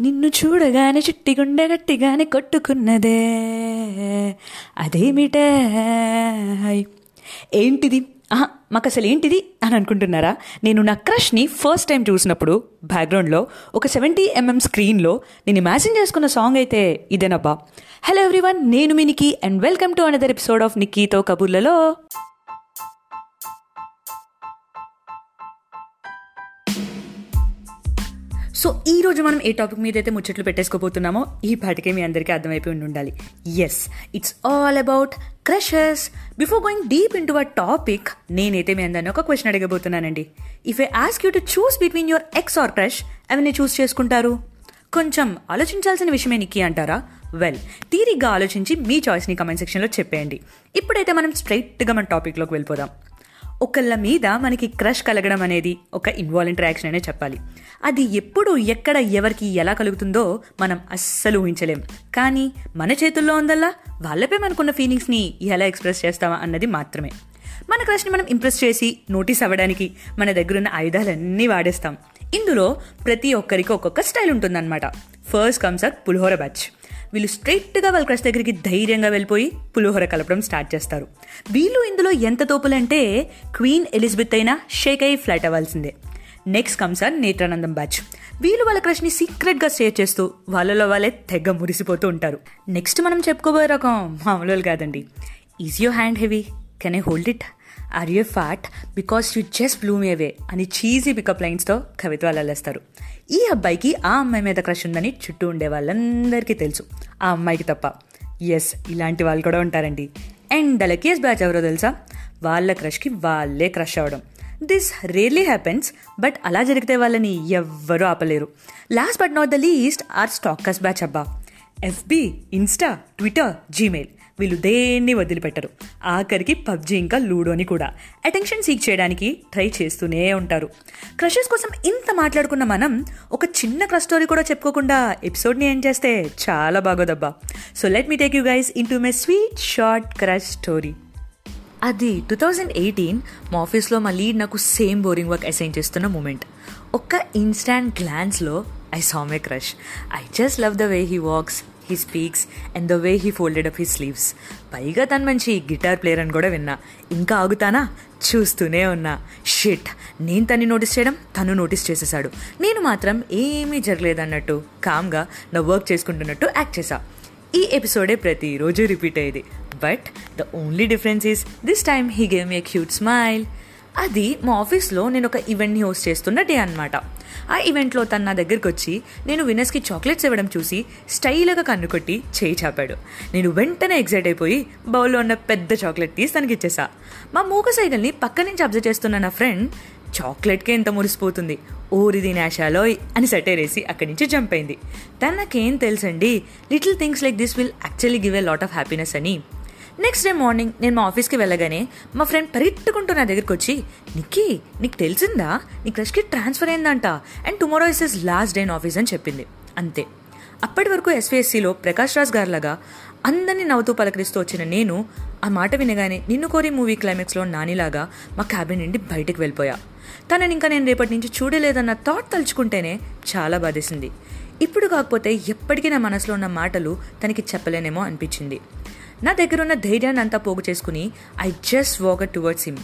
నిన్ను చూడగానే చిట్టి గుండె గట్టిగానే కొట్టుకున్నదే. అదేమిటే? ఏంటిది? ఆహా, మాకు అసలు ఏంటిది అని అనుకుంటున్నారా? నేను నా క్రష్ని ఫస్ట్ టైం చూసినప్పుడు బ్యాక్గ్రౌండ్లో ఒక సెవెంటీ ఎంఎం స్క్రీన్లో నేను ఇమాజిన్ చేసుకున్న సాంగ్ అయితే ఇదేనబ్బా. హలో ఎవ్రీవన్ నేను మీ Nikki and welcome to another episode of నిక్కీతో కబుర్లలో సో ఈ రోజు మనం ఏ టాపిక్ మీద అయితే ముచ్చట్లు పెట్టేసుకోబోతున్నామో ఈ పాటికే మీ అందరికీ అర్థమైపోయి ఉండి ఉండాలి yes it's all about crushes before going deep into a topic నేనైతే మీ అందరిని ఒక question అడగబోతున్నానండి. If I ask you to choose between your ex or crush ఎవరిని చూస్ చేసుకుంటారు? కొంచెం ఆలోచించాల్సిన విషయమే నిక్కి అంటారా? వెల్ తీరిగ్గా ఆలోచించి మీ చాయిస్ని కమెంట్ సెక్షన్లో చెప్పేయండి. ఇప్పుడైతే మనం స్ట్రైట్గా మన టాపిక్లోకి వెళ్ళిపోదాం. ఒకళ్ళ మీద మనకి క్రష్ కలగడం అనేది ఒక ఇన్వాలంటరీ యాక్షన్ అనే చెప్పాలి. అది ఎప్పుడు ఎక్కడ ఎవరికి ఎలా కలుగుతుందో మనం అస్సలు ఊహించలేం. కానీ మన చేతుల్లో ఉందల్లా? వాళ్ళపై మనకున్న ఫీలింగ్స్ని ఎలా ఎక్స్ప్రెస్ చేస్తామా అన్నది మాత్రమే. మన క్రష్ని మనం ఇంప్రెస్ చేసి నోటీస్ అవ్వడానికి మన దగ్గరున్న ఆయుధాలన్నీ వాడేస్తాం. ఇందులో ప్రతి ఒక్కరికి ఒక్కొక్క స్టైల్ ఉంటుందన్నమాట. ఫస్ట్ కమ్స్ అప్ పులిహోర బ్యాచ్ వీళ్ళు స్ట్రైట్గా వాళ్ళ క్రష్ దగ్గరికి ధైర్యంగా వెళ్ళిపోయి పులిహోర కలపడం స్టార్ట్ చేస్తారు. వీళ్ళు ఇందులో ఎంత తోపులంటే క్వీన్ ఎలిజబెత్ అయినా షేక్ అయి ఫ్లాట్ అవ్వాల్సిందే. నెక్స్ట్ కమ్స్ ఆర్ నేత్రానందం బ్యాచ్. వీళ్ళు వాళ్ళ క్రష్ని సీక్రెట్గా షేర్ చేస్తూ వాళ్ళలో వాళ్ళే తెగ మురిసిపోతూ ఉంటారు. నెక్స్ట్ మనం చెప్పుకోబోయే రకం మామూలు కాదండి. Is you hand heavy can I hold it or you fat because you just bloom away అని చీజీ పికప్ లైన్స్తో కవిత్వాలు అల్లేస్తారు. ఈ అబ్బాయికి ఆ అమ్మాయి మీద క్రష్ ఉందని చుట్టూ ఉండే వాళ్ళందరికీ తెలుసు. ఆ అమ్మాయికి తప్ప. ఎస్ ఇలాంటి వాళ్ళు కూడా ఉంటారండి. అండ్ ద లక్కీయస్ బ్యాచ్ ఎవరో తెలుసా? వాళ్ళ క్రష్కి వాళ్ళే క్రష్ అవ్వడం. దిస్ రియర్లీ హ్యాపెన్స్ బట్ అలా జరిగితే వాళ్ళని ఎవ్వరూ ఆపలేరు. Last but not the least or stalkers batch అబ్బా. ఎఫ్బి ఇన్స్టా ట్విట్టర్ జీమెయిల్ వీళ్ళు దేన్ని వదిలిపెట్టరు. ఆఖరికి పబ్జీ ఇంకా లూడోని కూడా. అటెన్షన్ సీక్ చేయడానికి ట్రై చేస్తూనే ఉంటారు. క్రషెస్ కోసం ఇంత మాట్లాడుకున్న మనం ఒక చిన్న క్రష్ స్టోరీ కూడా చెప్పుకోకుండా ఎపిసోడ్ని ఏం చేస్తే చాలా బాగోదబ్బా. So let me take you guys into my sweet short crush story. అది టూ థౌజండ్ ఎయిటీన్ మా ఆఫీస్లో మా లీడ్ నాకు సేమ్ బోరింగ్ వర్క్ అసైన్ చేస్తున్న మూమెంట్. ఒక్క instant గ్లాన్స్లో I saw my crush. I just love the way he walks. He speaks and the way he folded up he sleeves పైగా తను మంచి guitar player అని కూడా విన్నా. ఇంకా ఆగుతానా? చూస్తూనే ఉన్నా. షిట్! నేను తన్ని నోటీస్ చేయడం తను నోటీస్ చేసేసాడు నేను మాత్రం ఏమీ జరగలేదన్నట్టు కామ్గా నా వర్క్ చేసుకుంటున్నట్టు యాక్ట్ చేశా. ఈ ఎపిసోడే ప్రతిరోజు రిపీట్ అయ్యేది. But the only difference is this time he gave me cute smile. అది మా ఆఫీస్లో నేను ఒక ఈవెంట్ని హోస్ట్ చేస్తున్న డే అనమాట ఆ ఈవెంట్లో తను నా దగ్గరికి వచ్చి నేను వినర్స్కి చాక్లెట్స్ ఇవ్వడం చూసి స్టైల్గా కన్ను కొట్టి చేయి చాపాడు. నేను వెంటనే ఎగ్జైట్ అయిపోయి బౌల్లో ఉన్న పెద్ద చాక్లెట్ తీసి తనకి ఇచ్చేసా. మా మూగ సైకిల్ని పక్క నుంచి అబ్జర్వ్ చేస్తున్న నా ఫ్రెండ్ చాక్లెట్కే ఎంత మురిసిపోతుంది ఓరిది నాశాలో అని సెటేరేసి అక్కడి నుంచి జంప్ అయింది. తనకేం తెలుసండి little things like this will actually give a lot of happiness అని నెక్స్ట్ డే మార్నింగ్ నేను మా ఆఫీస్కి వెళ్ళగానే మా ఫ్రెండ్ పరిగెట్టుకుంటూ నా దగ్గరికి వచ్చి నిక్కీ నీకు తెలిసిందా? నీ క్రష్కి ట్రాన్స్ఫర్ అయిందంట. And tomorrow is is last day in office అని చెప్పింది. అంతే. అప్పటి వరకు ఎస్వీఎస్సీలో ప్రకాష్ రాజ్ గారిలాగా అందరినీ నవ్వుతూ పలకరిస్తూ వచ్చిన నేను ఆ మాట వినగానే నిన్ను కోరి మూవీ క్లైమాక్స్లో నానిలాగా మా క్యాబిన్ నుండి బయటకు వెళ్ళిపోయా. తనని ఇంకా నేను రేపటి నుంచి చూడలేదన్న థాట్ తలుచుకుంటేనే చాలా బాధేసింది. ఇప్పుడు కాకపోతే ఎప్పటికీ నా మనసులో ఉన్న మాటలు తనకి చెప్పలేనేమో అనిపించింది. నా దగ్గర ఉన్న ధైర్యాన్ని అంతా పోగు చేసుకుని I just walk towards him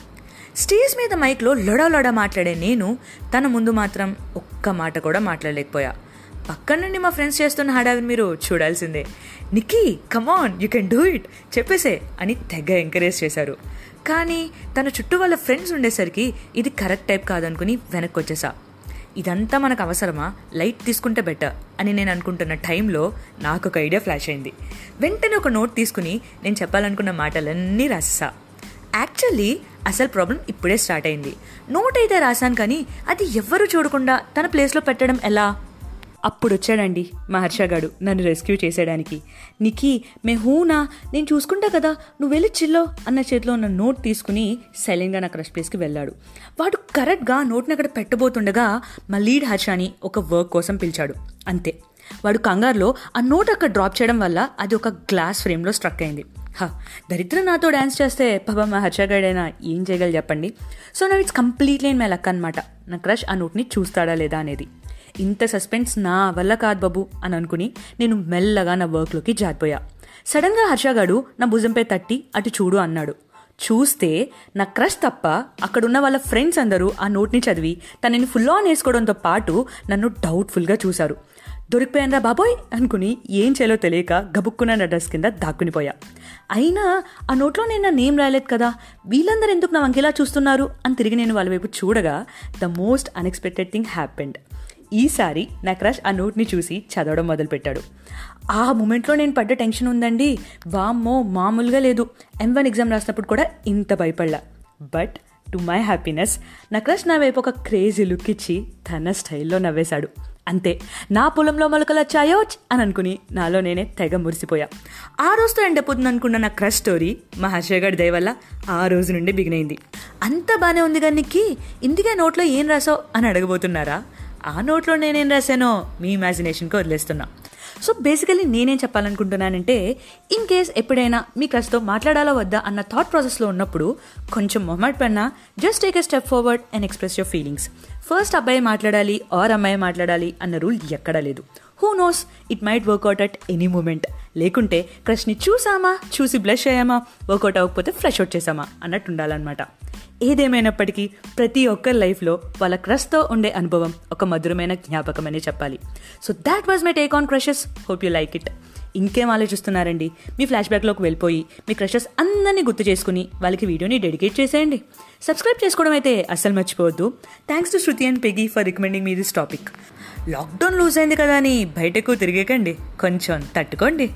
stage మీద మైక్లో లొడ లొడ మాట్లాడే నేను తన ముందు మాత్రం ఒక్క మాట కూడా మాట్లాడలేకపోయా. పక్కన నుండి మా ఫ్రెండ్స్ చేస్తున్న హడావిని మీరు చూడాల్సిందే. Nikki come on you can do it చెప్పేసే అని తెగ ఎంకరేజ్ చేశారు. కానీ తన చుట్టూ వాళ్ళ ఫ్రెండ్స్ ఉండేసరికి ఇది కరెక్ట్ టైప్ కాదనుకుని వెనక్కి వచ్చేసా ఇదంతా మనకు అవసరమా లైట్ తీసుకుంటే బెటర్ అని నేను అనుకుంటున్న టైంలో నాకు ఒక ఐడియా ఫ్లాష్ అయింది. వెంటనే ఒక నోట్ తీసుకుని నేను చెప్పాలనుకున్న మాటలన్నీ రాసా యాక్చువల్లీ అసలు ప్రాబ్లం ఇప్పుడే స్టార్ట్ అయింది. నోట్ అయితే రాశాను కానీ అది ఎవ్వరూ చూడకుండా తన ప్లేస్లో పెట్టడం ఎలా? అప్పుడు వచ్చాడండి మహర్ష గాడు నన్ను రెస్క్యూ చేసేయడానికి. నిఖి మే హూనా నేను చూసుకుంటా కదా నువ్వు వెళ్ళి చిల్లో అన్న చేతిలో ఉన్న నోట్ తీసుకుని సైలెంట్గా నా క్రష్ ప్లేస్కి వెళ్ళాడు. వాడు కరెక్ట్గా నోట్ని అక్కడ పెట్టబోతుండగా మా లీడ్ హర్షాని ఒక వర్క్ కోసం పిలిచాడు. అంతే. వాడు కంగారులో ఆ నోట్ అక్కడ డ్రాప్ చేయడం వల్ల అది ఒక గ్లాస్ ఫ్రేమ్లో స్ట్రక్ అయింది. హ దరిద్రం నాతో డ్యాన్స్ చేస్తే పాప మా హర్షగాడైనా ఏం చేయగలి చెప్పండి? సో నా it's completely may my luck అనమాట నా క్రష్ ఆ నోట్ని చూస్తాడా లేదా అనేది. ఇంత సస్పెన్స్ నా వల్ల కాదు బాబు అని అనుకుని నేను మెల్లగా నా వర్క్లోకి జారిపోయా. సడన్గా హర్షగాడు నా భుజంపై తట్టి అటు చూడు అన్నాడు. చూస్తే నా క్రష్ తప్ప అక్కడున్న వాళ్ళ ఫ్రెండ్స్ అందరూ ఆ నోట్ని చదివి తనని ఫుల్ ఆన్ వేసుకోవడంతో పాటు నన్ను డౌట్ఫుల్గా చూశారు. దొరికిపోయానరా బాబోయ్ అనుకుని ఏం చేయాలో తెలియక గబుక్కున్న నా డ్రెస్ కింద దాక్కునిపోయా అయినా ఆ నోట్లో నేను నా నేమ్ రాయలేదు కదా వీళ్ళందరూ ఎందుకు నా వంకేలా చూస్తున్నారు? అని తిరిగి నేను వాళ్ళ వైపు చూడగా the most unexpected thing happened ఈసారి నా క్రష్ ఆ నోట్ని చూసి చదవడం మొదలుపెట్టాడు. ఆ మూమెంట్లో నేను పడ్డ టెన్షన్ ఉందండి. వామ్మో మామూలుగా లేదు. ఎం వన్ ఎగ్జామ్ రాసినప్పుడు కూడా ఇంత భయపడలా. బట్ టు మై హ్యాపీనెస్ నా క్రష్ నా వైపు ఒక క్రేజీ లుక్ ఇచ్చి తన స్టైల్లో నవ్వేశాడు. అంతే నా పొలంలో మొలకలు వచ్చాయో అని అనుకుని నాలో నేనే తెగ మురిసిపోయా. ఆ రోజుతో ఎండ్ అయిపోతుంది అనుకున్న నా క్రష్ స్టోరీ మా హర్షగాడి దయ వల్ల ఆ రోజు నుండి బిగినైంది అంత బాగానే ఉంది కానీ ఇందుకే నోట్లో ఏం రాసావు అని అడగబోతున్నారా? ఆ నోట్లో నేనేం రాశానో మీ ఇమాజినేషన్కి వదిలేస్తున్నా. సో బేసికలీ నేనేం చెప్పాలనుకుంటున్నానంటే ఇన్ కేస్ ఎప్పుడైనా మీ క్రష్తో మాట్లాడాలో వద్దా అన్న థాట్ ప్రాసెస్లో ఉన్నప్పుడు కొంచెం మొహమాట పడినా just take a step forward and express your feelings first అబ్బాయి మాట్లాడాలి ఆర్ అమ్మాయి మాట్లాడాలి అన్న రూల్ ఎక్కడా లేదు. Who knows it might work out at any moment లేకుంటే క్రష్ని చూసామా? చూసి బ్లష్ అయ్యామా? వర్కౌట్ అవ్వకపోతే ఫ్రెష్ అవుట్ చేసామా? అన్నట్టు ఉండాలన్నమాట. ఏదేమైనప్పటికీ ప్రతి ఒక్కరి లైఫ్లో వాళ్ళ క్రష్తో ఉండే అనుభవం ఒక మధురమైన జ్ఞాపకమనే చెప్పాలి. So that was my take on crushes hope you like it ఇంకేం ఆలోచిస్తున్నారండి? మీ ఫ్లాష్ బ్యాక్లోకి వెళ్ళిపోయి మీ క్రషెస్ అందరినీ గుర్తు చేసుకుని వాళ్ళకి వీడియోని డెడికేట్ చేసేయండి. సబ్స్క్రైబ్ చేసుకోవడం అయితే అస్సలు మర్చిపోవద్దు. Thanks to Shruti and Peggy for recommending me this topic lockdown loose అయింది కదా అని బయటకు తిరిగేకండి. కొంచెం తట్టుకోండి.